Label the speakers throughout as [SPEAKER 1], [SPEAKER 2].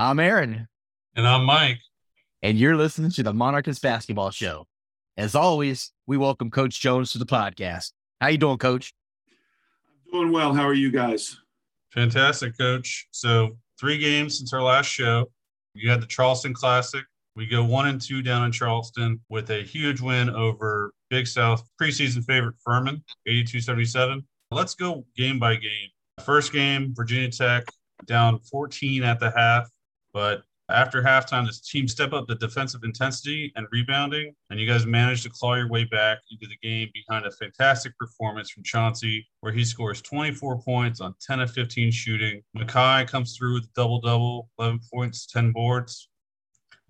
[SPEAKER 1] I'm Aaron.
[SPEAKER 2] And I'm Mike.
[SPEAKER 1] And you're listening to the Monarchist Basketball Show. As always, we welcome Coach Jones to the podcast. How you doing, Coach?
[SPEAKER 3] I'm doing well. How are you guys?
[SPEAKER 2] Fantastic, Coach. So three games since our last show. You had the Charleston Classic. We go one and two down in Charleston with a huge win over Big South preseason favorite Furman, 82-77. Let's go game by game. First game, Virginia Tech down 14 at the half, but after halftime, this team step up the defensive intensity and rebounding, and you guys managed to claw your way back into the game behind a fantastic performance from Chauncey, where he scores 24 points on 10 of 15 shooting. Mekhi comes through with a double double, 11 points, 10 boards.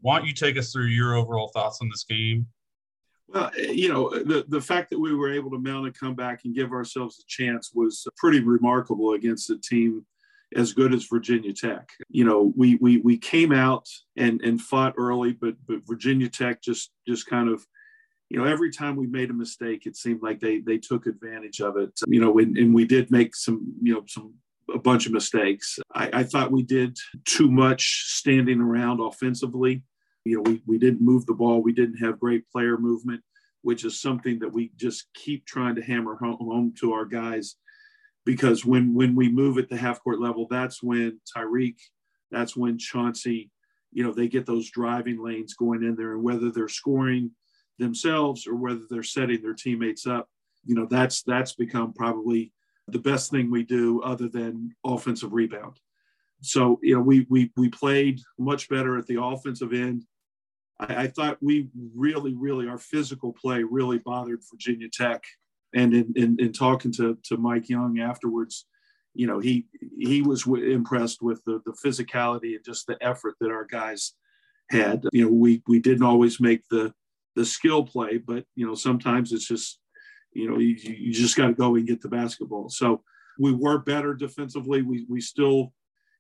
[SPEAKER 2] Why don't you take us through your overall thoughts on this game?
[SPEAKER 3] Well, you know, the, the fact that we were able to mount a comeback and give ourselves a chance was pretty remarkable against a team as good as Virginia Tech. You know, we we we came out and and fought early, but but Virginia Tech just just kind of you know every time we made a mistake it seemed like they they took advantage of it. You know and, and we did make some you know some a bunch of mistakes. I, I thought we did too much standing around offensively. You know we, we didn't move the ball. We didn't have great player movement which is something that we just keep trying to hammer home to our guys because when when we move at the half court level, that's when Tyreek, that's when Chauncey, you know, they get those driving lanes going in there, and whether they're scoring themselves or whether they're setting their teammates up, you know, that's that's become probably the best thing we do other than offensive rebound. So, you know, we we we played much better at the offensive end. I, I thought we really, really our physical play really bothered Virginia Tech and in, in, in talking to, to Mike Young afterwards, you know, he he was w- impressed with the, the physicality and just the effort that our guys had. You know, we we didn't always make the the skill play, but you know, sometimes it's just, you know, you, you just got to go and get the basketball. So we were better defensively. We we still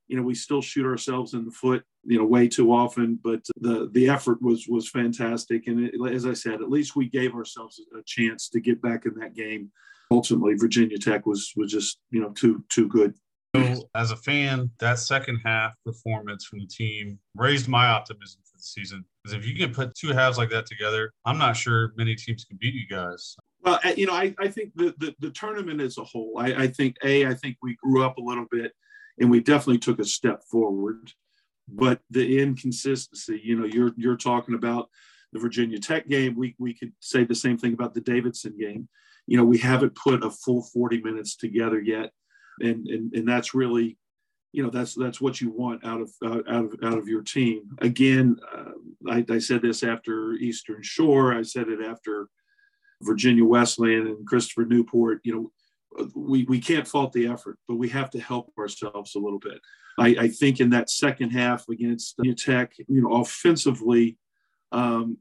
[SPEAKER 3] you know we still shoot ourselves in the foot you know way too often but the the effort was was fantastic. And it, as i said at least we gave ourselves a chance to get back in that game. Ultimately virginia tech was was just you know too too good.
[SPEAKER 2] So as a fan that second half performance from the team raised my optimism for the season. Because if you can put two halves like that together i'm not sure many teams can beat you guys.
[SPEAKER 3] Well you know i, I think the, the, the tournament as a whole I, I think a i think we grew up a little bit and we definitely took a step forward. But the inconsistency, you know, you're you're talking about the Virginia Tech game. We we could say the same thing about the Davidson game. You know, we haven't put a full 40 minutes together yet, and and and that's really, you know, that's that's what you want out of out of out of your team. Again, uh, I, I said this after Eastern Shore. I said it after Virginia Wesleyan and Christopher Newport. You know, we, we can't fault the effort, but we have to help ourselves a little bit. I, I think in that second half against Tech, you know, offensively, um,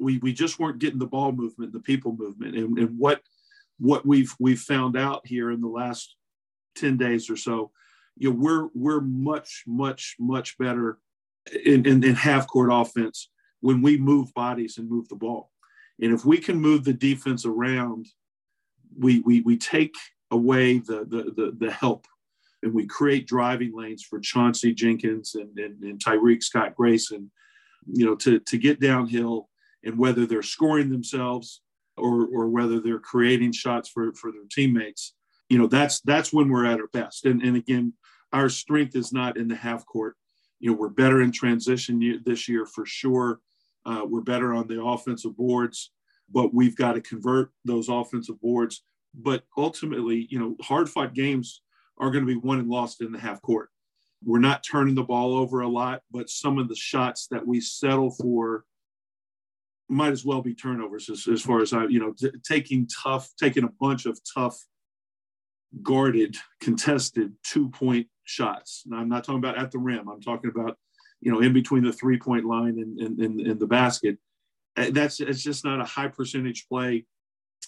[SPEAKER 3] we we just weren't getting the ball movement, the people movement, and, and what what we've we've found out here in the last ten days or so, you know, we're we're much much much better in, in, in half court offense when we move bodies and move the ball, and if we can move the defense around we, we, we take away the, the, the, the, help and we create driving lanes for Chauncey Jenkins and, and, and Tyreek Scott Grayson, you know, to, to get downhill and whether they're scoring themselves or, or whether they're creating shots for, for their teammates, you know, that's, that's when we're at our best. And, and again, our strength is not in the half court. You know, we're better in transition this year for sure. Uh, we're better on the offensive boards but we've got to convert those offensive boards. But ultimately, you know, hard fought games are going to be won and lost in the half court. We're not turning the ball over a lot, but some of the shots that we settle for might as well be turnovers as, as far as I, you know, t- taking tough, taking a bunch of tough, guarded, contested two point shots. Now, I'm not talking about at the rim. I'm talking about, you know, in between the three point line and, and, and, and the basket Uh, that's it's just not a high percentage play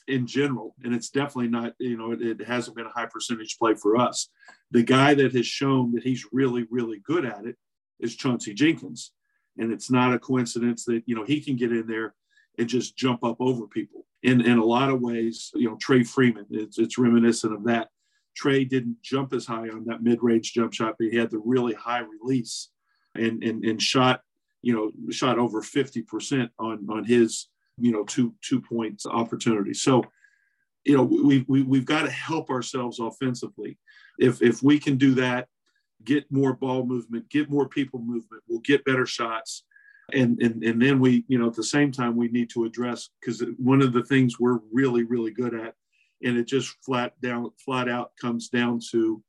[SPEAKER 3] in general. And it's definitely not you know it, it, hasn't been a high percentage play for us. The guy that has shown that he's really really good at it is chauncey jenkins. And it's not a coincidence that you know he can get in there and just jump up over people. In in a lot of ways you know trey freeman it's, it's reminiscent of that. Trey didn't jump as high on that mid-range jump shot but he had the really high release and and, and shot you know shot over 50% on on his you know two two points opportunity. So you know we, we we've got to help ourselves offensively. If if we can do that get more ball movement get more people movement we'll get better shots. And and and then we you know at the same time we need to address because one of the things we're really really good at and it just flat down flat out comes down to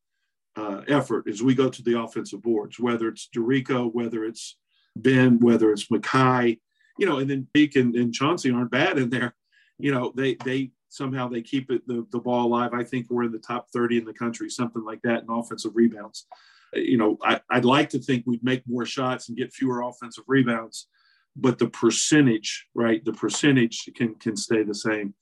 [SPEAKER 3] uh, effort as we go to the offensive boards whether it's Dorico whether it's Ben whether it's Mekhi you know and then Beak and, and Chauncey aren't bad in there you know they they somehow they keep it the, the ball alive I think we're in the top 30 in the country something like that in offensive rebounds uh, you know, I, would like to think we'd make more shots and get fewer offensive rebounds, but the percentage, right? The percentage can can stay the same.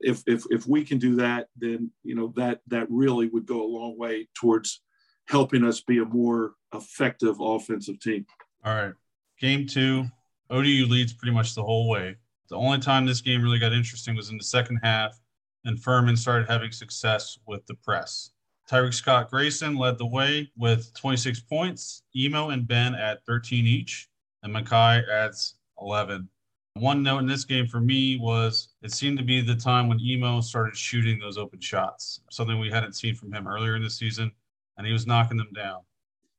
[SPEAKER 3] If if if we can do that, then you know that that really would go a long way towards helping us be a more effective offensive team.
[SPEAKER 2] All right, game two, ODU leads pretty much the whole way. The only time this game really got interesting was in the second half, and Furman started having success with the press. Tyreek Scott Grayson led the way with 26 points. Emo and Ben at 13 each, and Mekhi adds 11. One note in this game for me was it seemed to be the time when Emo started shooting those open shots, something we hadn't seen from him earlier in the season, and he was knocking them down.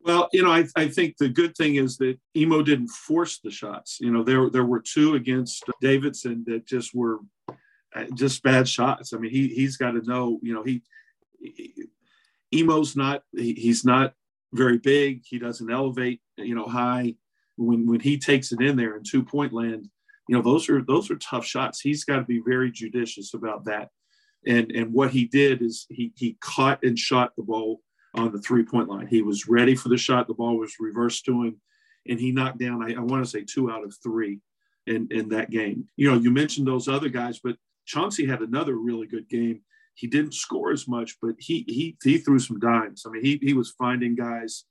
[SPEAKER 3] Well, you know, I, I think the good thing is that Emo didn't force the shots. You know, there there were two against Davidson that just were uh, just bad shots. I mean, he he's got to know. You know, he, he Emo's not he, he's not very big. He doesn't elevate, you know, high. When when he takes it in there in two point land, you know, those are those are tough shots. He's got to be very judicious about that. And and what he did is he he caught and shot the ball on the three point line. He was ready for the shot. The ball was reversed to him, and he knocked down. I, I want to say two out of three in in that game. You know, you mentioned those other guys, but Chauncey had another really good game he didn't score as much, but he he he threw some dimes. I mean, he he was finding guys,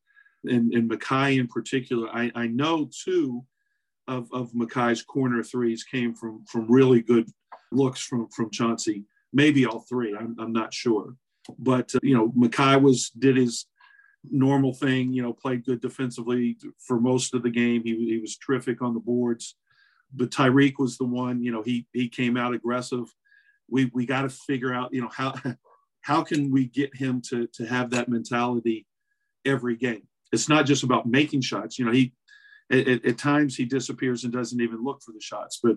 [SPEAKER 3] and and Mekhi in particular. I I know two of of Mekhi's corner threes came from from really good looks from from Chauncey. Maybe all three. I'm I'm not sure, but uh, you know, Mekhi was did his normal thing. You know, played good defensively for most of the game. He he was terrific on the boards. But Tyreek was the one. You know, he he came out aggressive we we got to figure out you know how how can we get him to to have that mentality every game it's not just about making shots you know he at, at, times he disappears and doesn't even look for the shots but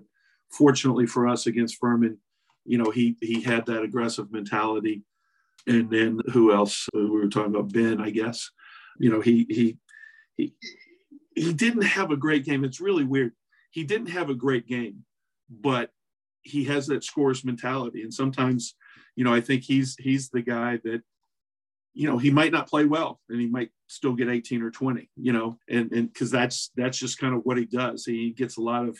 [SPEAKER 3] fortunately for us against Furman you know he he had that aggressive mentality and then who else uh, we were talking about Ben I guess you know he he he he didn't have a great game it's really weird he didn't have a great game but he has that scores mentality. And sometimes, you know, I think he's he's the guy that, you know, he might not play well and he might still get 18 or 20, you know, and and because that's that's just kind of what he does. He gets a lot of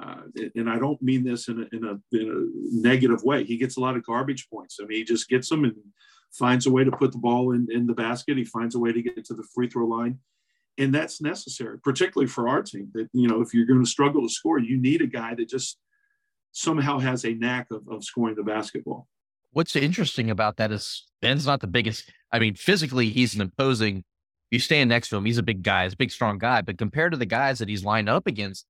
[SPEAKER 3] uh, and I don't mean this in a, in a, in a negative way. He gets a lot of garbage points. I mean, he just gets them and finds a way to put the ball in, in the basket. He finds a way to get to the free throw line. And that's necessary, particularly for our team. That, you know, if you're going to struggle to score, you need a guy that just somehow has a knack of, of scoring the basketball.
[SPEAKER 1] What's interesting about that is Ben's not the biggest. I mean, physically, he's an imposing. You stand next to him, he's a big guy, he's a big, strong guy. But compared to the guys that he's lined up against,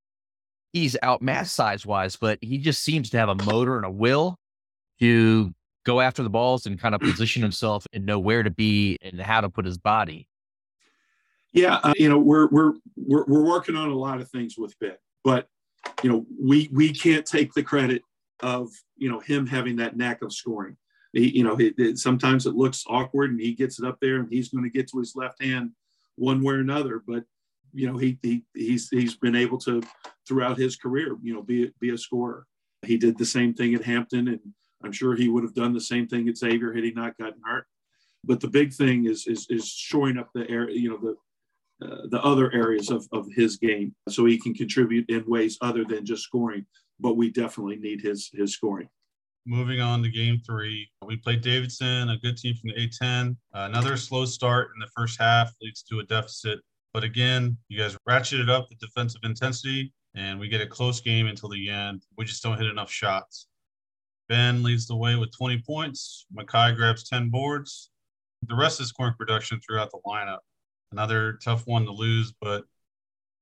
[SPEAKER 1] he's outmatched size wise, but he just seems to have a motor and a will to go after the balls and kind of position himself and know where to be and how to put his body.
[SPEAKER 3] Yeah, uh, you know, we're, we're we're we're working on a lot of things with Ben, but you know, we we can't take the credit of you know him having that knack of scoring. He, you know, it, it, sometimes it looks awkward, and he gets it up there, and he's going to get to his left hand one way or another. But you know, he, he he's he's been able to throughout his career, you know, be be a scorer. He did the same thing at Hampton, and I'm sure he would have done the same thing at Xavier had he not gotten hurt. But the big thing is is is shoring up the air, you know, the uh, the other areas of, of his game so he can contribute in ways other than just scoring but we definitely need his his scoring
[SPEAKER 2] moving on to game three we played davidson a good team from the a10 uh, another slow start in the first half leads to a deficit but again you guys ratcheted up the defensive intensity and we get a close game until the end. We just don't hit enough shots. Ben leads the way with 20 points. Mekhi grabs 10 boards. The rest is scoring production throughout the lineup. Another tough one to lose, but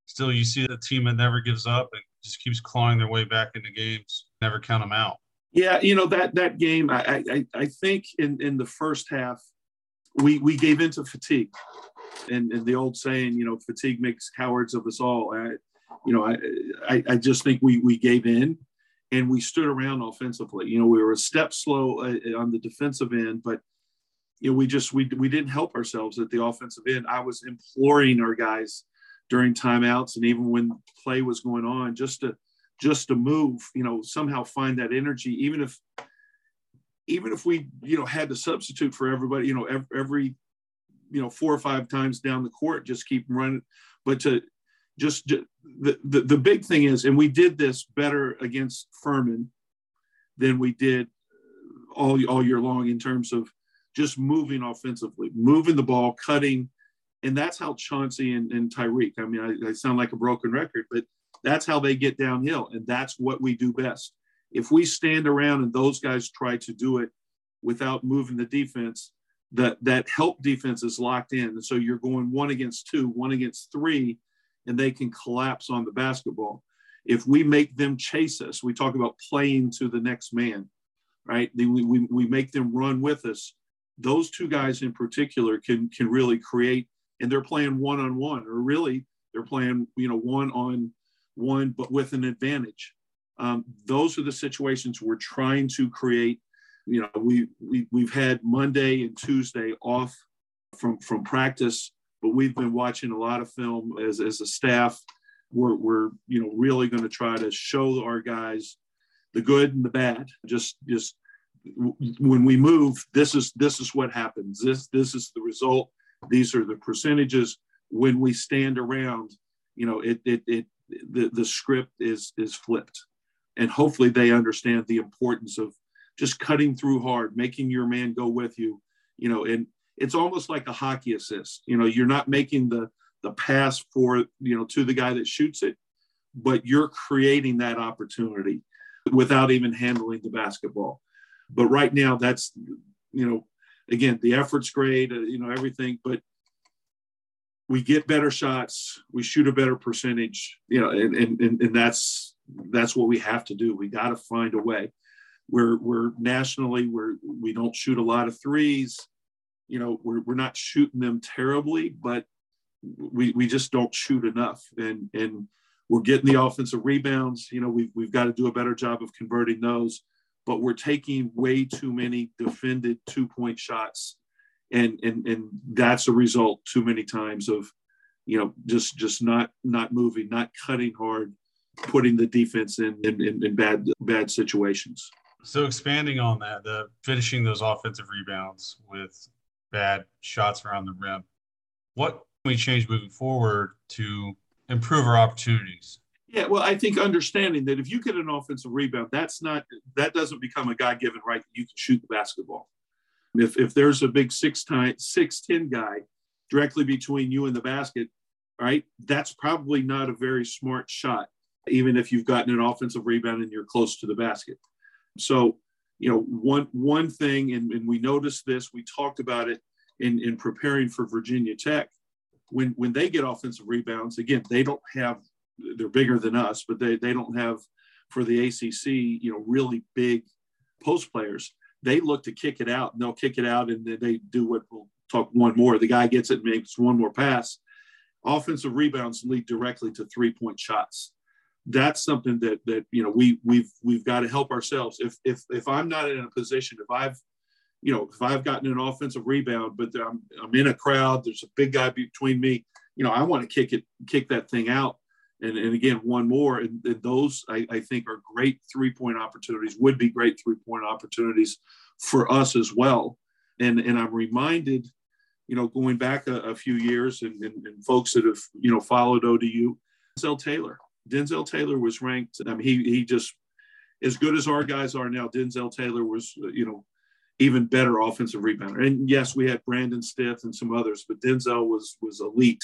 [SPEAKER 2] still you see the team that never gives up and just keeps clawing their way back into games, never count them out.
[SPEAKER 3] Yeah, you know that that game. I I, I think in in the first half, we we gave into fatigue, and and the old saying, you know, fatigue makes cowards of us all. I, you know, I, I I just think we we gave in, and we stood around offensively. You know, we were a step slow uh, on the defensive end, but you know, we just we we didn't help ourselves at the offensive end. I was imploring our guys during timeouts and even when play was going on just to just to move you know somehow find that energy even if even if we you know had to substitute for everybody you know every, every you know four or five times down the court just keep running but to just the, the the big thing is and we did this better against Furman than we did all all year long in terms of just moving offensively moving the ball cutting and that's how Chauncey and, and Tyreek. I mean, I, I, sound like a broken record, but that's how they get downhill, and that's what we do best. If we stand around and those guys try to do it without moving the defense, that that help defense is locked in, and so you're going one against two, one against three, and they can collapse on the basketball. If we make them chase us, we talk about playing to the next man, right? We, we, we make them run with us. Those two guys in particular can can really create and they're playing one on one, or really they're playing, you know, one on one, but with an advantage. Um, those are the situations we're trying to create. You know, we, we we've had Monday and Tuesday off from from practice, but we've been watching a lot of film as as a staff. We're we're you know really going to try to show our guys the good and the bad. Just just when we move, this is this is what happens. This this is the result these are the percentages when we stand around you know it it, it the, the script is is flipped and hopefully they understand the importance of just cutting through hard making your man go with you you know and it's almost like a hockey assist you know you're not making the the pass for you know to the guy that shoots it but you're creating that opportunity without even handling the basketball but right now that's you know again, the effort's great, uh, you know, everything, but we get better shots, we shoot a better percentage, you know, and and and, that's that's what we have to do. We got to find a way. We're we're nationally we're we don't shoot a lot of threes. You know, we're we're not shooting them terribly, but we we just don't shoot enough. And and we're getting the offensive rebounds. You know, we've we've got to do a better job of converting those but we're taking way too many defended two point shots. And, and, and that's a result too many times of, you know, just, just not, not moving, not cutting hard, putting the defense in, in, in, in bad, bad situations.
[SPEAKER 2] So expanding on that, the finishing those offensive rebounds with bad shots around the rim, what can we change moving forward to improve our opportunities?
[SPEAKER 3] Yeah, well, I think understanding that if you get an offensive rebound, that's not that doesn't become a God given right that you can shoot the basketball. If if there's a big six time six ten guy directly between you and the basket, right, that's probably not a very smart shot, even if you've gotten an offensive rebound and you're close to the basket. So, you know, one one thing, and, and we noticed this, we talked about it in, in preparing for Virginia Tech. When when they get offensive rebounds, again, they don't have they're bigger than us, but they, they don't have for the ACC, you know, really big post players. They look to kick it out and they'll kick it out and then they do what we'll talk one more. The guy gets it, and makes one more pass. Offensive rebounds lead directly to three point shots. That's something that that you know we we've we've got to help ourselves. If if if I'm not in a position, if I've you know if I've gotten an offensive rebound, but I'm I'm in a crowd, there's a big guy between me. You know, I want to kick it, kick that thing out and, and again, one more. And, and those I, I, think are great three point opportunities, would be great three point opportunities for us as well. And, and I'm reminded, you know, going back a, a few years and, and, and, folks that have, you know, followed ODU, Denzel Taylor. Denzel Taylor was ranked, I mean, he, he just, as good as our guys are now, Denzel Taylor was, you know, even better offensive rebounder. And yes, we had Brandan Stith and some others, but Denzel was was elite,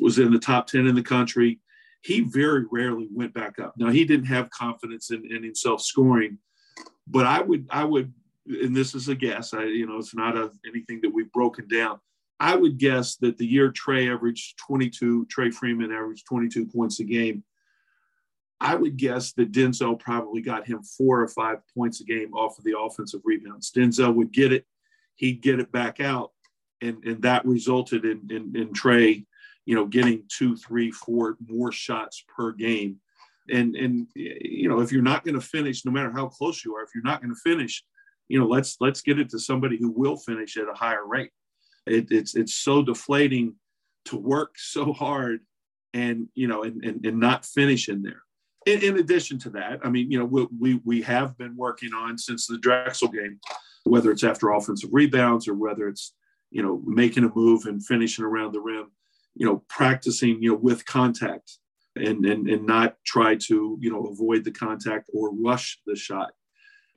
[SPEAKER 3] was in the top 10 in the country he very rarely went back up. Now he didn't have confidence in, in himself scoring, but I would I would and this is a guess. I you know it's not a, anything that we've broken down, I would guess that the year Trey averaged 22, Trey Freeman averaged 22 points a game. I would guess that Denzel probably got him four or five points a game off of the offensive rebounds. Denzel would get it, he'd get it back out, and and that resulted in in, in Trey, you know, getting two, three, four more shots per game. And and you know, if you're not going to finish, no matter how close you are, if you're not going to finish, you know, let's let's get it to somebody who will finish at a higher rate. It, it's it's so deflating to work so hard and you know and and, and not finish in there. In, in addition to that, I mean, you know, we, we we have been working on since the Drexel game, whether it's after offensive rebounds or whether it's you know making a move and finishing around the rim, you know, practicing you know with contact and and and not try to you know avoid the contact or rush the shot.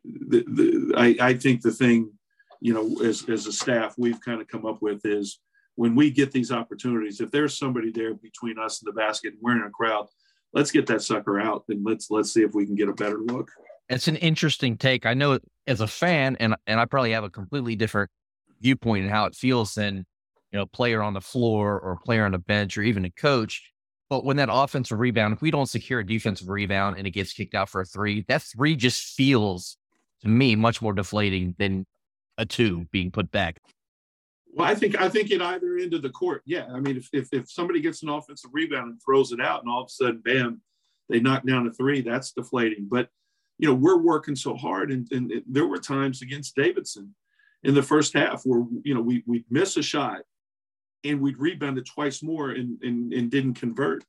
[SPEAKER 3] The, the, I, I think the thing you know, as, as a staff, we've kind of come up with is when we get these opportunities, if there's somebody there between us and the basket and we're in a crowd, let's get that sucker out and let's let's see if we can get a better look.
[SPEAKER 1] It's an interesting take. I know as a fan, and and I probably have a completely different viewpoint in how it feels than you know player on the floor or player on the bench or even a coach. But when that offensive rebound, if we don't secure a defensive rebound and it gets kicked out for a three, that three just feels to me much more deflating than a two being put back?
[SPEAKER 3] Well, I think I think at either end of the court, yeah. I mean, if, if if somebody gets an offensive rebound and throws it out, and all of a sudden, bam, they knock down a three, that's deflating. But you know, we're working so hard, and, and it, there were times against Davidson in the first half where you know we we'd miss a shot and we'd rebound it twice more and and, and didn't convert.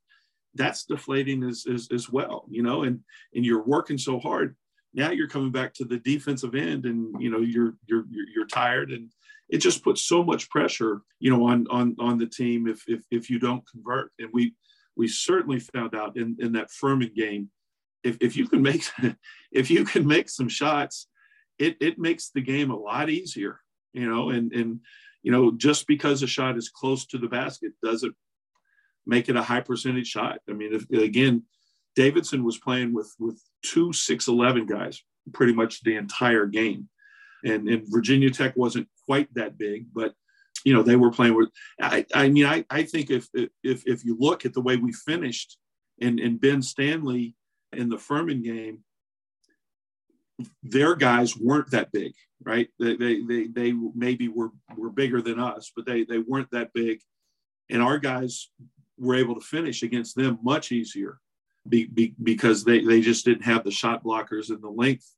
[SPEAKER 3] That's deflating as, as as well, you know, and and you're working so hard now you're coming back to the defensive end and you know you're you're you're tired and it just puts so much pressure you know on on on the team if if, if you don't convert and we we certainly found out in in that Furman game if, if you can make if you can make some shots it it makes the game a lot easier you know and and you know just because a shot is close to the basket doesn't make it a high percentage shot i mean if, again Davidson was playing with with two 6'11 guys pretty much the entire game. And, and Virginia Tech wasn't quite that big, but you know, they were playing with I, I mean, I, I think if if if you look at the way we finished and, and Ben Stanley in the Furman game, their guys weren't that big, right? They, they, they, they, maybe were, were bigger than us, but they, they weren't that big. And our guys were able to finish against them much easier be, be, because they, they just didn't have the shot blockers and the length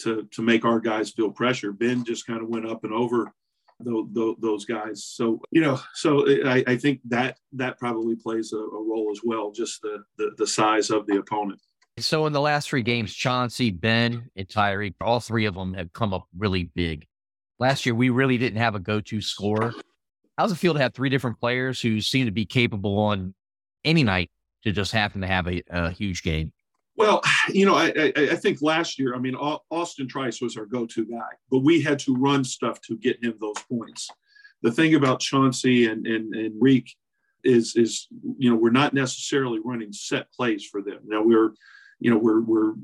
[SPEAKER 3] to, to make our guys feel pressure. Ben just kind of went up and over the, those guys. So, you know, so I, I think that that probably plays a, a role as well, just the, the, the size of the opponent.
[SPEAKER 1] So in the last three games, Chauncey, Ben, and Tyree, all three of them have come up really big. Last year, we really didn't have a go-to scorer. How's it feel to have three different players who seem to be capable on any night to just happen to have a, a huge game?
[SPEAKER 3] Well, you know, I, I, I, think last year, I mean, Austin Trice was our go-to guy, but we had to run stuff to get him those points. The thing about Chauncey and, and, and Reek is, is, you know, we're not necessarily running set plays for them. Now we're, you know, we're, we're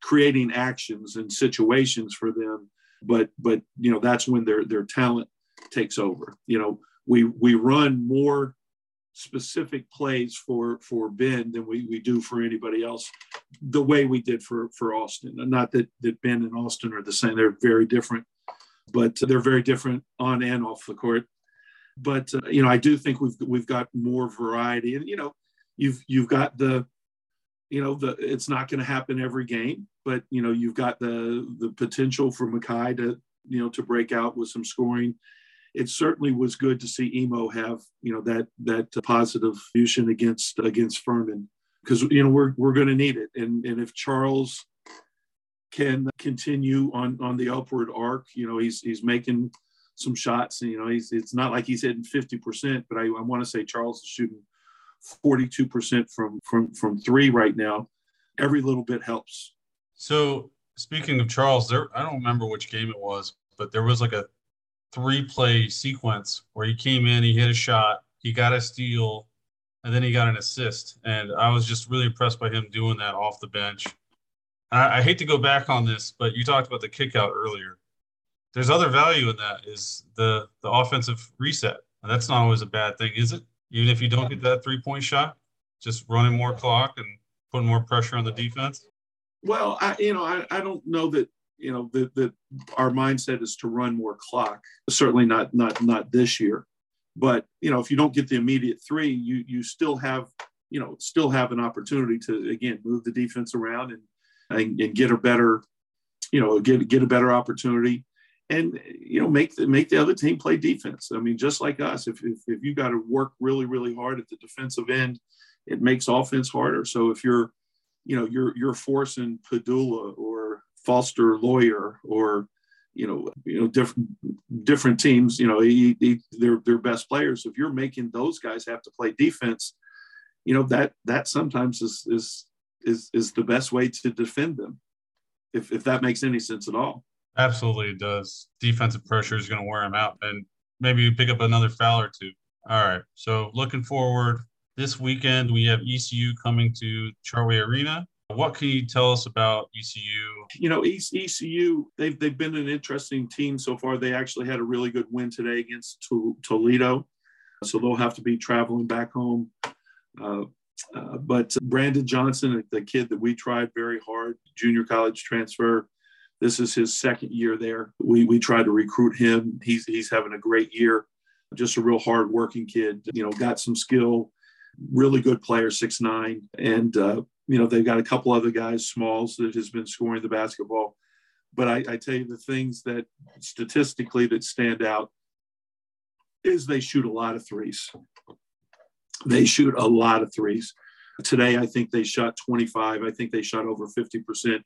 [SPEAKER 3] creating actions and situations for them, but, but, you know, that's when their, their talent takes over. You know, we, we run more specific plays for for Ben than we, we do for anybody else, the way we did for for Austin. Not that that Ben and Austin are the same; they're very different, but they're very different on and off the court. But uh, you know, I do think we've we've got more variety, and you know, you've you've got the, you know, the it's not going to happen every game, but you know, you've got the the potential for Mekhi to you know to break out with some scoring it certainly was good to see Emo have you know that that positive fusion against against Furman. Because you know we're we're going to need it. And and if Charles can continue on on the upward arc you know he's he's making some shots. And you know he's it's not like he's hitting 50% but I, I want to say Charles is shooting 42% from from from three right now. Every little bit helps.
[SPEAKER 2] So speaking of Charles there I don't remember which game it was but there was like a three play sequence where he came in, he hit a shot, he got a steal, and then he got an assist. And I was just really impressed by him doing that off the bench. I, I hate to go back on this, but you talked about the kick out earlier. there's other value in that is the the offensive reset. And that's not always a bad thing, is it? Even if you don't get that three point shot, just running more clock and putting more pressure on the defense.
[SPEAKER 3] Well, I you know I, I don't know that you know that that our mindset is to run more clock. Certainly not not not this year, but you know if you don't get the immediate three, you you still have you know still have an opportunity to again move the defense around and and, and get a better you know get get a better opportunity and you know make the make the other team play defense. I mean, just like us, if if, if you got to work really really hard at the defensive end, it makes offense harder. So if you're you know you're you're forcing Pedulla or Foster Loyer or you know you know different different teams you know he, he, they're their best players if you're making those guys have to play defense you know that that sometimes is is is is the best way to defend them if if that makes any sense at all
[SPEAKER 2] Absolutely, it does. Defensive pressure is going to wear them out, and maybe you pick up another foul or two. All right. So looking forward, this weekend we have ECU coming to Chartway Arena. What can you tell us about ECU?
[SPEAKER 3] You know, ECU they've they've been an interesting team so far. They actually had a really good win today against Toledo, so they'll have to be traveling back home. Uh, uh, but Brandon Johnson, the kid that we tried very hard, junior college transfer, this is his second year there. We we tried to recruit him. He's he's having a great year. Just a real hard working kid. You know, got some skill. Really good player, six nine, and uh, you know they've got a couple other guys, Smalls, that has been scoring the basketball. But I, I tell you the things that statistically that stand out is they shoot a lot of threes. They shoot a lot of threes. Today, I think they shot 25. I think they shot over 50%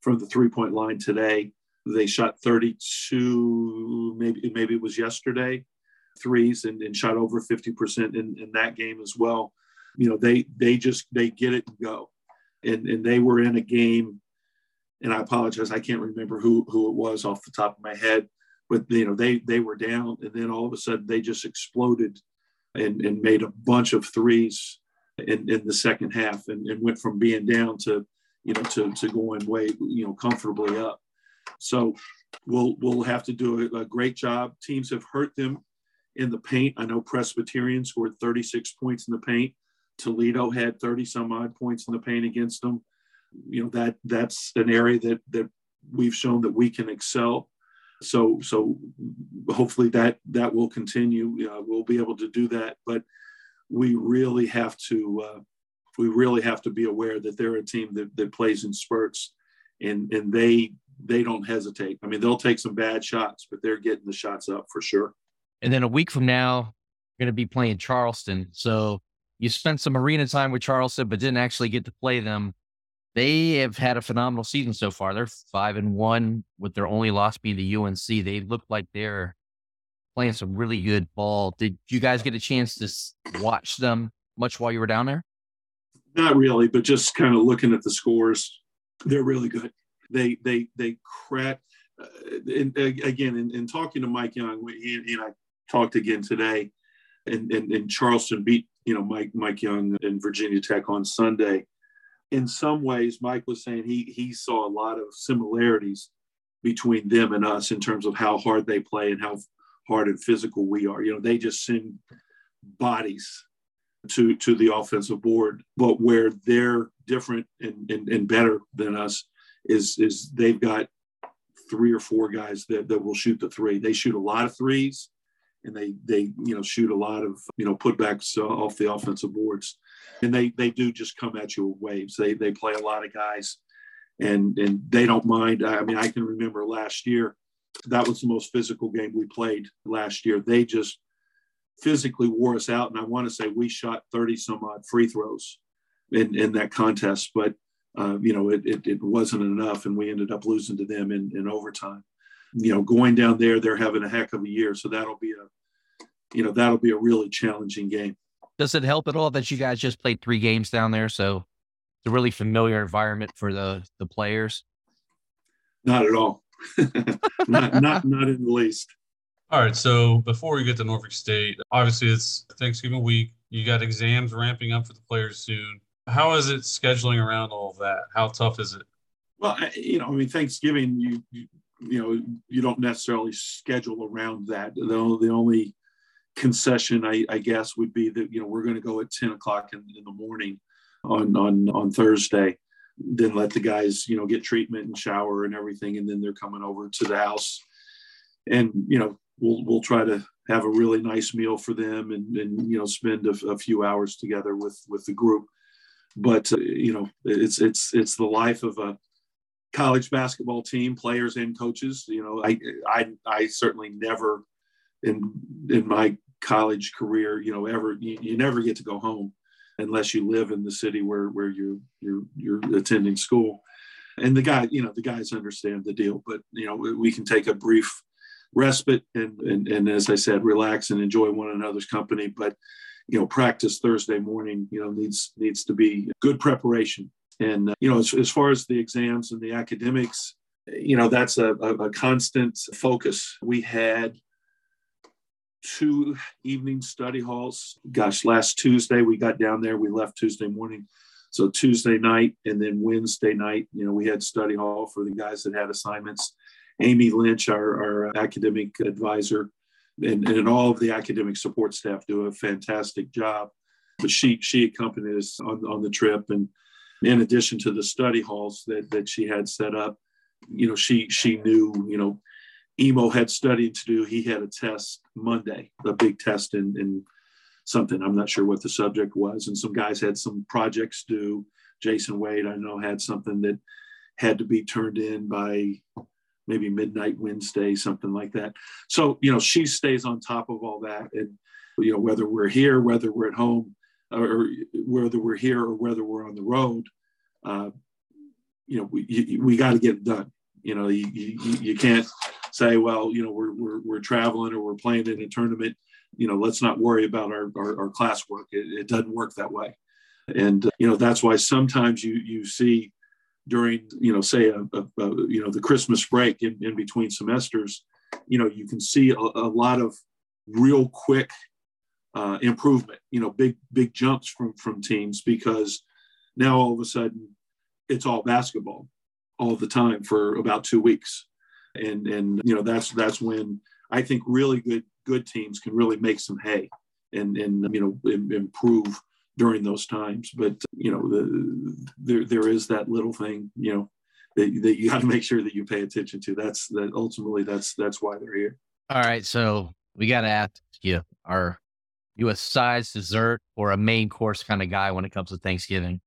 [SPEAKER 3] from the three point line today. They shot 32, maybe maybe it was yesterday, threes and, and shot over 50% in, in that game as well. You know, they they just they get it and go. And and they were in a game, and I apologize, I can't remember who who it was off the top of my head, but you know, they they were down and then all of a sudden they just exploded and, and made a bunch of threes in, in the second half and, and went from being down to you know, to, to going way, you know, comfortably up. So we'll we'll have to do a, a great job. Teams have hurt them in the paint. I know Presbyterian scored 36 points in the paint. Toledo had 30 some odd points in the paint against them. You know that that's an area that that we've shown that we can excel. So so hopefully that that will continue. Uh, we'll be able to do that, but we really have to uh, we really have to be aware that they're a team that, that plays in spurts and and they they don't hesitate. I mean, they'll take some bad shots, but they're getting the shots up for sure.
[SPEAKER 1] And then a week from now, going to be playing Charleston. So you spent some arena time with Charleston, but didn't actually get to play them. They have had a phenomenal season so far. They're five and one with their only loss being the UNC. They look like they're playing some really good ball. Did you guys get a chance to watch them much while you were down there?
[SPEAKER 3] Not really, but just kind of looking at the scores, they're really good. They they they crack. Uh, and, again, in, in, talking to Mike Young, he and I talked again today, and, and, and Charleston beat you know Mike Mike Young and Virginia Tech on Sunday. In some ways, Mike was saying he he saw a lot of similarities between them and us in terms of how hard they play and how hard and physical we are. You know, they just send bodies to to the offensive board. But where they're different and, and, and better than us is is they've got three or four guys that, that will shoot the three. They shoot a lot of threes and they they you know shoot a lot of you know putbacks uh, off the offensive boards. And they they do just come at you with waves. They they play a lot of guys and and they don't mind. I mean, I can remember last year that was the most physical game we played last year. They just physically wore us out. And I want to say we shot 30 some odd free throws in, in that contest, but uh, you know, it, it, it, wasn't enough and we ended up losing to them in, in overtime. You know, going down there, they're having a heck of a year. So that'll be a, you know, that'll be a really challenging game.
[SPEAKER 1] Does it help at all that you guys just played three games down there? So it's a really familiar environment for the, the players.
[SPEAKER 3] Not at all. not, not, not in the least.
[SPEAKER 2] All right. So before we get to Norfolk State, obviously it's Thanksgiving week. You got exams ramping up for the players soon. How is it scheduling around all of that? How tough is it?
[SPEAKER 3] Well, you know, I mean, Thanksgiving, you, you you know, you don't necessarily schedule around that. The, the only concession, I, I, guess, would be that you know we're going to go at ten o'clock in, in, the morning on on on Thursday, then let the guys you know get treatment and shower and everything, and then they're coming over to the house, and you know we'll we'll try to have a really nice meal for them and and you know spend a, a few hours together with with the group. But uh, you know it's it's it's the life of a college basketball team, players and coaches. You know, I I I certainly never in in my college career, you know, ever you, you never get to go home unless you live in the city where where you're you're you're attending school. And the guy, you know, the guys understand the deal, but you know, we can take a brief respite and, and and as I said, relax and enjoy one another's company. But you know, practice Thursday morning, you know, needs needs to be good preparation and, uh, you know, as, as far as the exams and the academics, you know, that's a, a, a constant focus. We had two evening study halls. Gosh, last Tuesday we got down there. We left Tuesday morning. So Tuesday night and then Wednesday night, you know, we had study hall for the guys that had assignments. Amy Lynch, our, our academic advisor, and, and all of the academic support staff do a fantastic job. But she she accompanied us on, on the trip and in addition to the study halls that, that she had set up, you know, she she knew, you know, Emo had studied to do. He had a test Monday, a big test in, in something. I'm not sure what the subject was. And some guys had some projects due. Jason Wade, I know, had something that had to be turned in by maybe midnight Wednesday, something like that. So, you know, she stays on top of all that. And, you know, whether we're here, whether we're at home, or whether we're here or whether we're on the road, uh, you know, we, we got to get it done. You know, you, you, you can't say, well, you know, we're, we're, we're traveling or we're playing in a tournament. You know, let's not worry about our, our, our classwork. It, it doesn't work that way. And, uh, you know, that's why sometimes you, you see during, you know, say, a, a, a you know, the Christmas break in, in between semesters, you know, you can see a, a lot of real quick uh, improvement, you know, big, big jumps from, from teams because now all of a sudden it's all basketball all the time for about two weeks. And, and, you know, that's, that's when I think really good, good teams can really make some hay and, and, you know, improve during those times. But, you know, the, there, there is that little thing, you know, that, that you got to make sure that you pay attention to. That's that ultimately that's, that's why they're here.
[SPEAKER 1] All right. So we got to ask you, our you a size dessert or a main course kind of guy when it comes to Thanksgiving?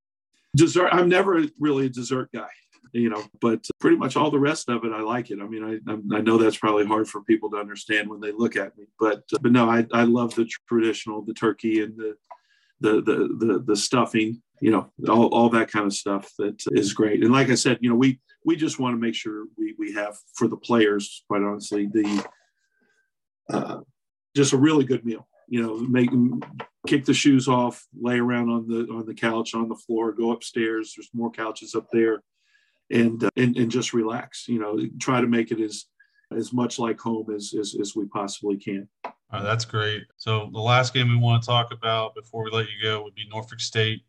[SPEAKER 3] Dessert. I'm never really a dessert guy, you know, but pretty much all the rest of it, I like it. I mean, I, I know that's probably hard for people to understand when they look at me, but, but no, I, I love the traditional, the turkey and the, the, the, the, the stuffing, you know, all, all that kind of stuff that is great. And like I said, you know, we, we just want to make sure we, we have for the players, quite honestly, the, uh, just a really good meal you know, make them kick the shoes off, lay around on the on the couch on the floor, go upstairs. There's more couches up there, and uh, and and just relax. You know, try to make it as as much like home as as, as we possibly can.
[SPEAKER 2] Right, that's great. So the last game we want to talk about before we let you go would be Norfolk State.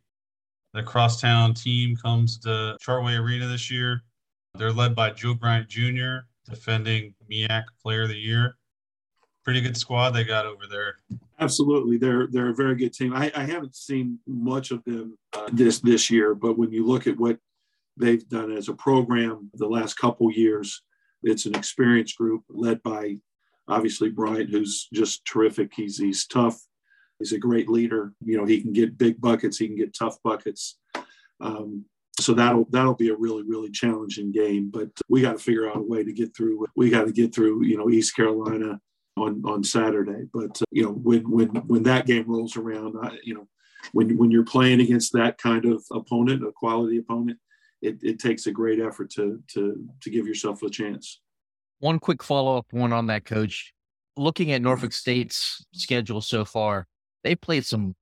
[SPEAKER 2] The crosstown team comes to Chartway Arena this year. They're led by Joe Bryant Jr., defending MEAC Player of the Year pretty good squad they got over there.
[SPEAKER 3] Absolutely, they're they're a very good team. I, I haven't seen much of them uh, this this year, but when you look at what they've done as a program the last couple years, it's an experienced group led by obviously Bryant, who's just terrific. He's he's tough. He's a great leader. You know, he can get big buckets. He can get tough buckets. Um, so that'll that'll be a really really challenging game. But we got to figure out a way to get through. We got to get through. You know, East Carolina on on Saturday. But uh, you know, when when when that game rolls around, I, you know, when when you're playing against that kind of opponent, a quality opponent, it, it takes a great effort to to to give yourself a chance.
[SPEAKER 1] One quick follow up one on that, coach. Looking at Norfolk State's schedule so far, they played some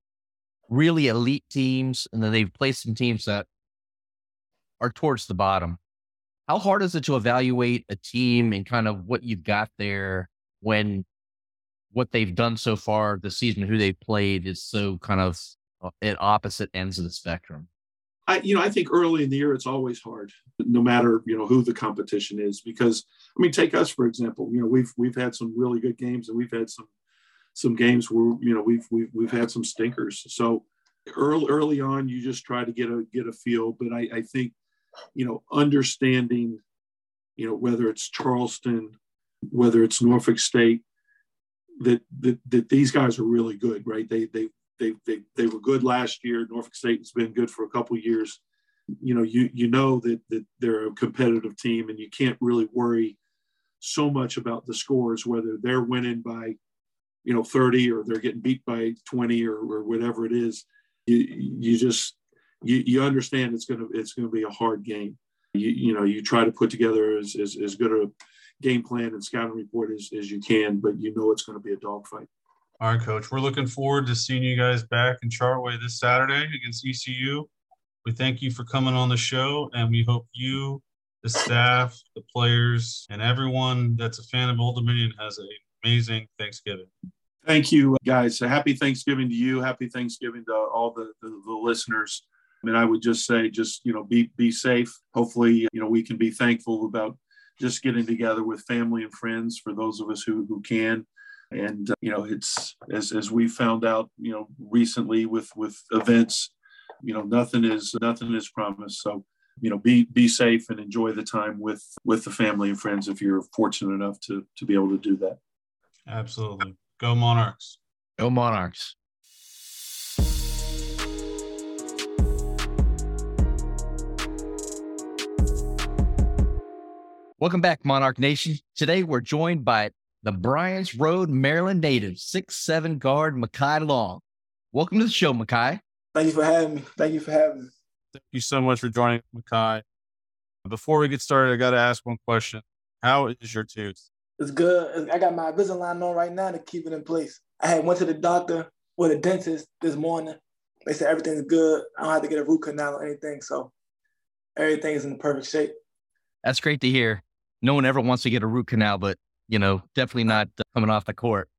[SPEAKER 1] really elite teams, and then they've played some teams that are towards the bottom. How hard is it to evaluate a team and kind of what you've got there when what they've done so far this season, who they've played, is so kind of uh, at opposite ends of the spectrum.
[SPEAKER 3] I, you know, I think early in the year it's always hard, no matter you know who the competition is, because I mean, take us for example. You know, we've we've had some really good games, and we've had some some games where you know we've we've we've had some stinkers. So early early on, you just try to get a get a feel. But I, I think you know understanding, you know, whether it's Charleston, whether it's Norfolk State, that that, that these guys are really good, right? They they they, they, they were good last year. Norfolk State has been good for a couple years. You know, you you know that that they're a competitive team, and you can't really worry so much about the scores, whether they're winning by, you know, 30 or they're getting beat by 20 or, or whatever it is. You you just you, you understand it's gonna it's gonna be a hard game. You you know you try to put together as as, as good a game plan and scouting report as, as you can, but you know it's going to be a dogfight.
[SPEAKER 2] All right, coach. We're looking forward to seeing you guys back in Chartway this Saturday against ECU. We thank you for coming on the show, and we hope you, the staff, the players, and everyone that's a fan of Old Dominion has an amazing Thanksgiving.
[SPEAKER 3] Thank you, guys. happy Thanksgiving to you. Happy Thanksgiving to all the, the, the listeners. I and mean, I would just say, just you know, be be safe. Hopefully, you know, we can be thankful about just getting together with family and friends for those of us who who can. And uh, you know it's as as we found out you know recently with with events you know nothing is nothing is promised. So you know be be safe and enjoy the time with with the family and friends if you're fortunate enough to to be able to do that.
[SPEAKER 2] Absolutely. Go monarchs.
[SPEAKER 1] Go monarchs Welcome back, Monarch Nation. Today we're joined by the Bryans Road, Maryland native, six seven guard Mekhi Long. Welcome to the show, Mekhi.
[SPEAKER 4] Thank you for having me. Thank you for having me.
[SPEAKER 2] Thank you so much for joining, Mekhi. Before we get started, I got to ask one question. How is your tooth?
[SPEAKER 4] It's good. I got my Invisalign on right now to keep it in place. I had went to the doctor with a dentist this morning. They said everything's good. I don't have to get a root canal or anything, so everything is in the perfect shape.
[SPEAKER 1] That's great to hear. No one ever wants to get a root canal, but you know, definitely not uh, coming off the court.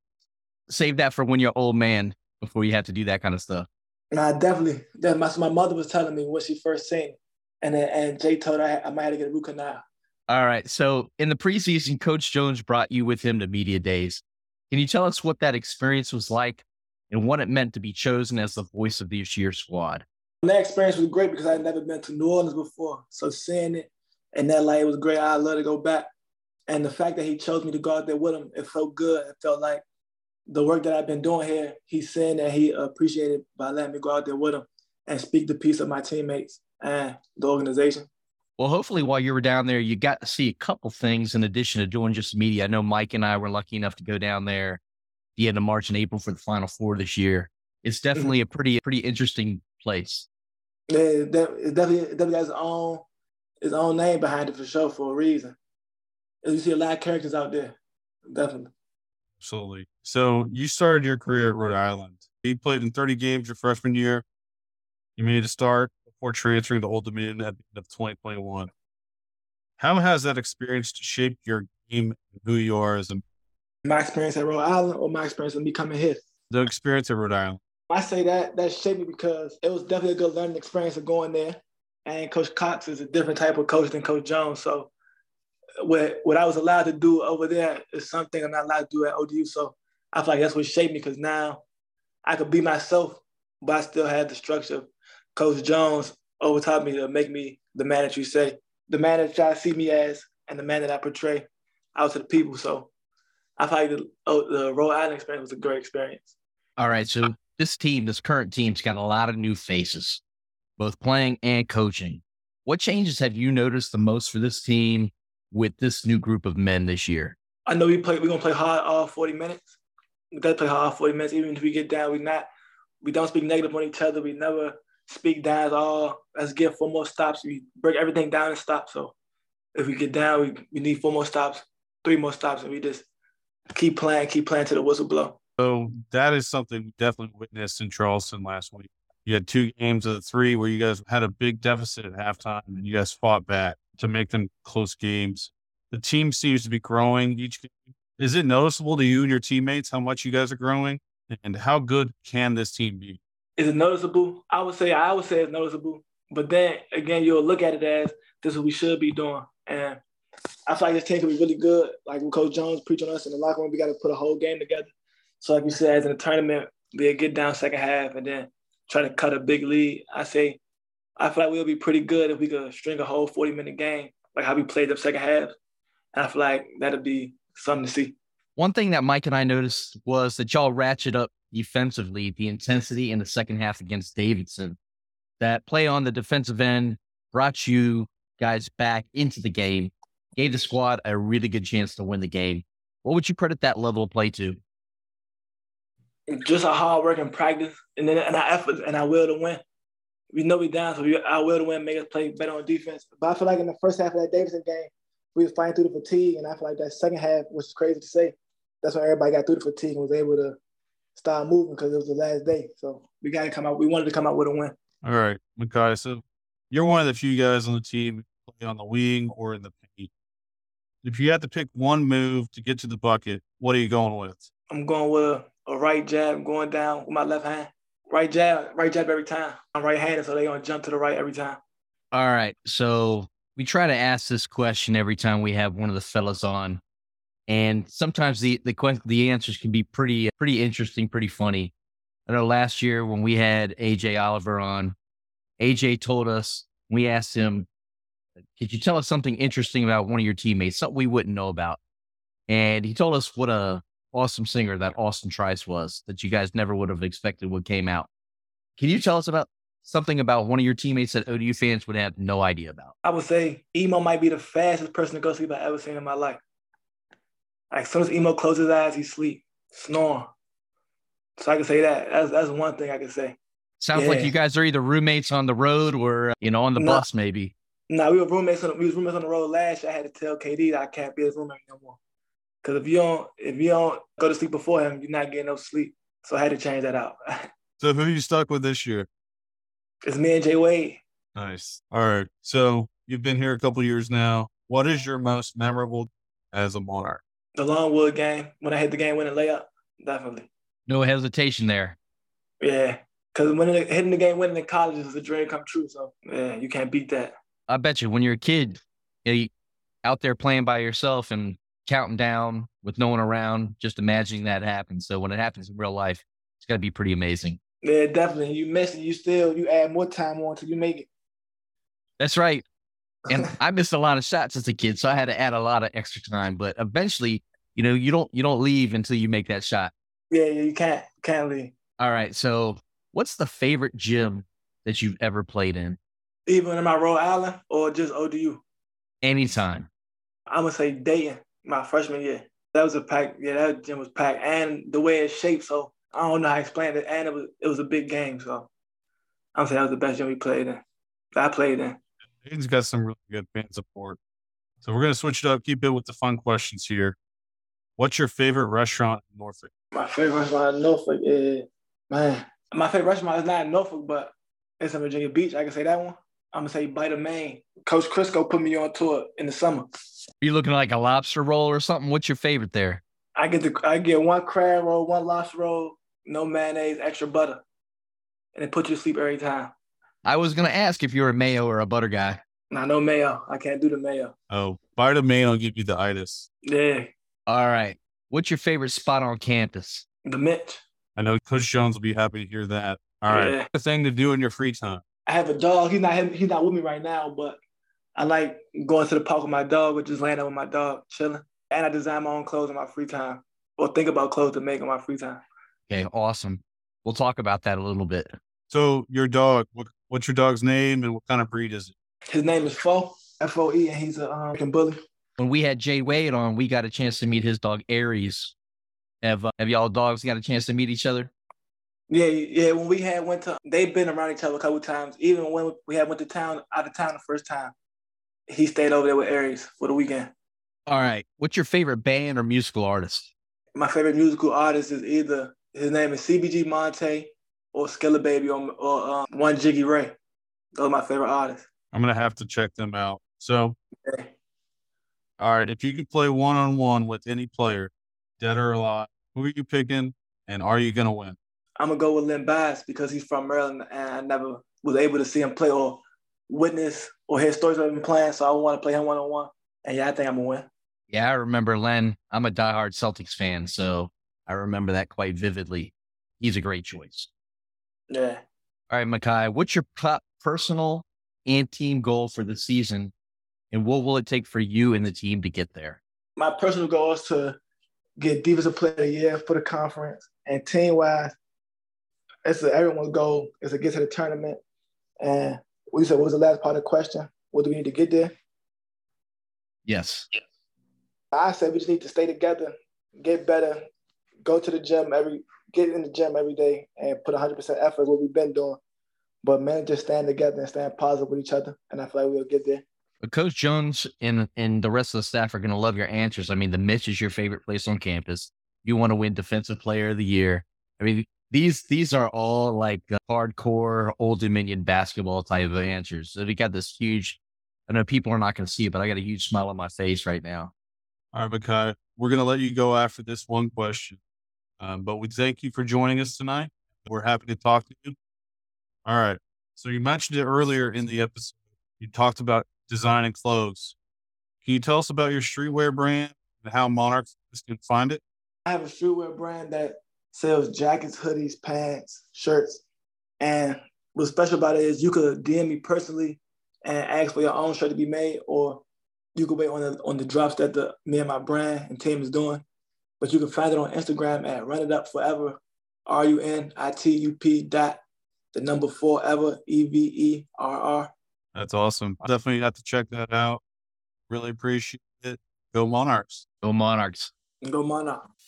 [SPEAKER 1] Save that for when you're old man before you have to do that kind of stuff.
[SPEAKER 4] Nah, definitely. My, my mother was telling me when she first seen and then, and Jay told her I, I might have to get a root canal.
[SPEAKER 1] All right. So in the preseason, Coach Jones brought you with him to media days. Can you tell us what that experience was like and what it meant to be chosen as the voice of this year's squad?
[SPEAKER 4] That experience was great because I had never been to New Orleans before. So seeing it and that light was great. I'd love to go back. And the fact that he chose me to go out there with him, it felt good. It felt like the work that I've been doing here, he's saying that he appreciated by letting me go out there with him and speak the piece of my teammates and the organization.
[SPEAKER 1] Well, hopefully, while you were down there, you got to see a couple things in addition to doing just media. I know Mike and I were lucky enough to go down there the end of March and April for the Final Four this year. It's definitely a pretty, pretty interesting place.
[SPEAKER 4] Yeah, it definitely, it definitely has its own, its own name behind it for sure for a reason you see a lot of characters out there, definitely.
[SPEAKER 2] Absolutely. So you started your career at Rhode Island. You played in 30 games your freshman year. You made a start before transferring to Old Dominion at the end of 2021. How has that experience shaped your game and who you are as a
[SPEAKER 4] my experience at Rhode Island or my experience of me coming here?
[SPEAKER 2] The experience at Rhode Island.
[SPEAKER 4] I say that that shaped me because it was definitely a good learning experience of going there. And Coach Cox is a different type of coach than Coach Jones. So what what I was allowed to do over there is something I'm not allowed to do at ODU. So I feel like that's what shaped me because now I could be myself, but I still had the structure. Coach Jones over overtaught me to make me the man that you say, the man that y'all see me as, and the man that I portray out to the people. So I feel like the, oh, the Rhode Island experience was a great experience.
[SPEAKER 1] All right. So this team, this current team's got a lot of new faces, both playing and coaching. What changes have you noticed the most for this team with this new group of men this year?
[SPEAKER 4] I know we play. We're gonna play hard all forty minutes. We gotta play hard all forty minutes. Even if we get down, we not. We don't speak negative on each other. We never speak down at all. Let's get four more stops. We break everything down and stop. So if we get down, we, we need four more stops, three more stops, and we just keep playing, keep playing to the whistle blow.
[SPEAKER 2] So that is something we definitely witnessed in Charleston last week. You had two games of the three where you guys had a big deficit at halftime and you guys fought back to make them close games. The team seems to be growing each game. Is it noticeable to you and your teammates how much you guys are growing? And how good can this team be?
[SPEAKER 4] Is it noticeable? I would say I would say it's noticeable But then again, you'll look at it as this is what we should be doing. And I feel like this team can be really good. Like when Coach Jones preached on us in the locker room, we got to put a whole game together. So like you said, as in a tournament, a get down second half and then try to cut a big lead. I say I feel like we'll be pretty good if we could string a whole 40 minute game, like how we played the second half. And I feel like that'd be something to see.
[SPEAKER 1] One thing that Mike and I noticed was that y'all ratchet up defensively the intensity in the second half against Davidson. That play on the defensive end brought you guys back into the game, gave the squad a really good chance to win the game. What would you credit that level of play to?
[SPEAKER 4] Just a hard work and practice, and then and our efforts and our will to win. We know we're down, so we, our will to win make us play better on defense. But I feel like in the first half of that Davidson game, we was fighting through the fatigue, and I feel like that second half, which is crazy to say, that's when everybody got through the fatigue and was able to start moving because it was the last day. So we got to come out. We wanted to come out with a win.
[SPEAKER 2] All right, Mekhi. So you're one of the few guys on the team play on the wing or in the paint. If you had to pick one move to get to the bucket, what are you going with?
[SPEAKER 4] I'm going with a, a right jab, going down with my left hand. Right jab, right jab every time. I'm right-handed, so they're gonna jump to the right every time.
[SPEAKER 1] All right. So we try to ask this question every time we have one of the fellas on, and sometimes the the the answers can be pretty pretty interesting, pretty funny. I know last year when we had AJ Oliver on, AJ told us we asked him, "Could you tell us something interesting about one of your teammates, something we wouldn't know about?" And he told us what a awesome singer that Austin Trice was that you guys never would have expected what came out. Can you tell us about something about one of your teammates that ODU fans would have no idea about?
[SPEAKER 4] I would say Emo might be the fastest person to go sleep I've ever seen in my life. Like as soon as Emo closes his eyes, he sleep, snoring. So I can say that. That's that's one thing I can say.
[SPEAKER 1] Sounds yeah. like you guys are either roommates on the road or uh, you know on the no, bus maybe.
[SPEAKER 4] No, we were roommates on we was roommates on the road last year. I had to tell KD that I can't be his roommate no more. Cause if you don't if you don't go to sleep before him, you're not getting no sleep. So I had to change that out.
[SPEAKER 2] so who you stuck with this year?
[SPEAKER 4] It's me and Jay Wade.
[SPEAKER 2] Nice. All right. So you've been here a couple years now. What is your most memorable as a Monarch?
[SPEAKER 4] The Longwood game when I hit the game winning layup. Definitely.
[SPEAKER 1] No hesitation there.
[SPEAKER 4] Yeah. Because when hitting the game winning in college is a dream come true. So yeah, you can't beat that.
[SPEAKER 1] I bet you when you're a kid, you out there playing by yourself and counting down with no one around, just imagining that happens. So when it happens in real life, it's got to be pretty amazing.
[SPEAKER 4] Yeah, definitely. You miss it, you still you add more time on till you make it.
[SPEAKER 1] That's right. And I missed a lot of shots as a kid, so I had to add a lot of extra time. But eventually, you know, you don't you don't leave until you make that shot.
[SPEAKER 4] Yeah, yeah, you can't can't leave.
[SPEAKER 1] All right. So, what's the favorite gym that you've ever played in?
[SPEAKER 4] Even in my Rhode Island or just ODU?
[SPEAKER 1] Anytime.
[SPEAKER 4] I'm gonna say Dayton my freshman year. That was a pack. Yeah, that gym was packed, and the way it's shaped. So I don't know how to explain it. And it was it was a big game. So I'm saying that was the best gym we played in. I played in.
[SPEAKER 2] He's got some really good fan support. So we're gonna switch it up. Keep it with the fun questions here. What's your favorite restaurant in Norfolk?
[SPEAKER 4] My favorite restaurant in Norfolk is man. My favorite restaurant is not in Norfolk, but it's in Virginia Beach. I can say that one. I'm gonna say Bite of Maine. Coach Crisco put me on tour in the summer.
[SPEAKER 1] Are you looking like a lobster roll or something? What's your favorite there?
[SPEAKER 4] I get the I get one crab roll, one lobster roll, no mayonnaise, extra butter, and it puts you to sleep every time.
[SPEAKER 1] I was gonna ask if you're a mayo or a butter guy.
[SPEAKER 4] Nah, no mayo. I can't do the mayo.
[SPEAKER 2] Oh, Bite of Maine will give you the itis.
[SPEAKER 4] Yeah.
[SPEAKER 1] All right. What's your favorite spot on campus?
[SPEAKER 4] The Mitch.
[SPEAKER 2] I know Coach Jones will be happy to hear that. All right. Yeah. The thing to do in your free time.
[SPEAKER 4] I have a dog. He's not he's not with me right now, but I like going to the park with my dog or just laying out with my dog, chilling. And I design my own clothes in my free time, or think about clothes to make in my free time.
[SPEAKER 1] Okay, awesome. We'll talk about that a little bit.
[SPEAKER 2] So your dog, what, what's your dog's name and what kind of breed is it?
[SPEAKER 4] His name is Fo, F O E, and he's a um, bully.
[SPEAKER 1] When we had Jay Wade on, we got a chance to meet his dog Aries. Have uh, have y'all dogs got a chance to meet each other?
[SPEAKER 4] Yeah, yeah. When we had went to, they've been around each other a couple times. Even when we had went to town out of town the first time, he stayed over there with Aries for the weekend.
[SPEAKER 1] All right. What's your favorite band or musical artist?
[SPEAKER 4] My favorite musical artist is either his name is CBG Monte or Skilla Baby or, or um, One Jiggy Ray. Those are my favorite artists.
[SPEAKER 2] I'm gonna have to check them out. So, all right, if you could play one on one with any player, dead or alive, who are you picking, and are you gonna win?
[SPEAKER 4] I'm gonna go with Len Bias because he's from Maryland, and I never was able to see him play or witness or hear stories of him playing. So I want to play him one on one. And yeah, I think I'm gonna win.
[SPEAKER 1] Yeah, I remember Len. I'm a diehard Celtics fan, so I remember that quite vividly. He's a great choice.
[SPEAKER 4] Yeah.
[SPEAKER 1] All right, Mekhi, what's your personal and team goal for the season, and what will it take for you and the team to get there?
[SPEAKER 4] My personal goal is to get defensive player of the year for the conference, and team wise, it's a, everyone's goal is to get to the tournament. And we said, what was the last part of the question? What do we need to get there?
[SPEAKER 1] Yes.
[SPEAKER 4] I said we just need to stay together, get better, go to the gym every, get in the gym every day, and put 100% effort. What we've been doing, but man, just stand together and stand positive with each other, and I feel like we'll get there.
[SPEAKER 1] But Coach Jones and and the rest of the staff are going to love your answers. I mean, the Mitch is your favorite place on campus. You want to win Defensive Player of the Year. I mean, these these are all like hardcore Old Dominion basketball type of answers. So we got this huge. I know people are not going to see it, but I got a huge smile on my face right now.
[SPEAKER 2] All right, Mekhi, we're going to let you go after this one question, um, but we thank you for joining us tonight. We're happy to talk to you. All right. So you mentioned it earlier in the episode. You talked about designing clothes. Can you tell us about your streetwear brand and how Monarchs can find it?
[SPEAKER 4] I have a streetwear brand that sells jackets, hoodies, pants, shirts. And what's special about it is you could DM me personally and ask for your own shirt to be made, or you could wait on the on the drops that the me and my brand and team is doing. But you can find it on Instagram at Run It Up Forever, R U N I T U P dot the number four ever E V E R R.
[SPEAKER 2] That's awesome. Definitely have to check that out. Really appreciate it. Go Monarchs.
[SPEAKER 1] Go Monarchs.
[SPEAKER 4] Go Monarchs.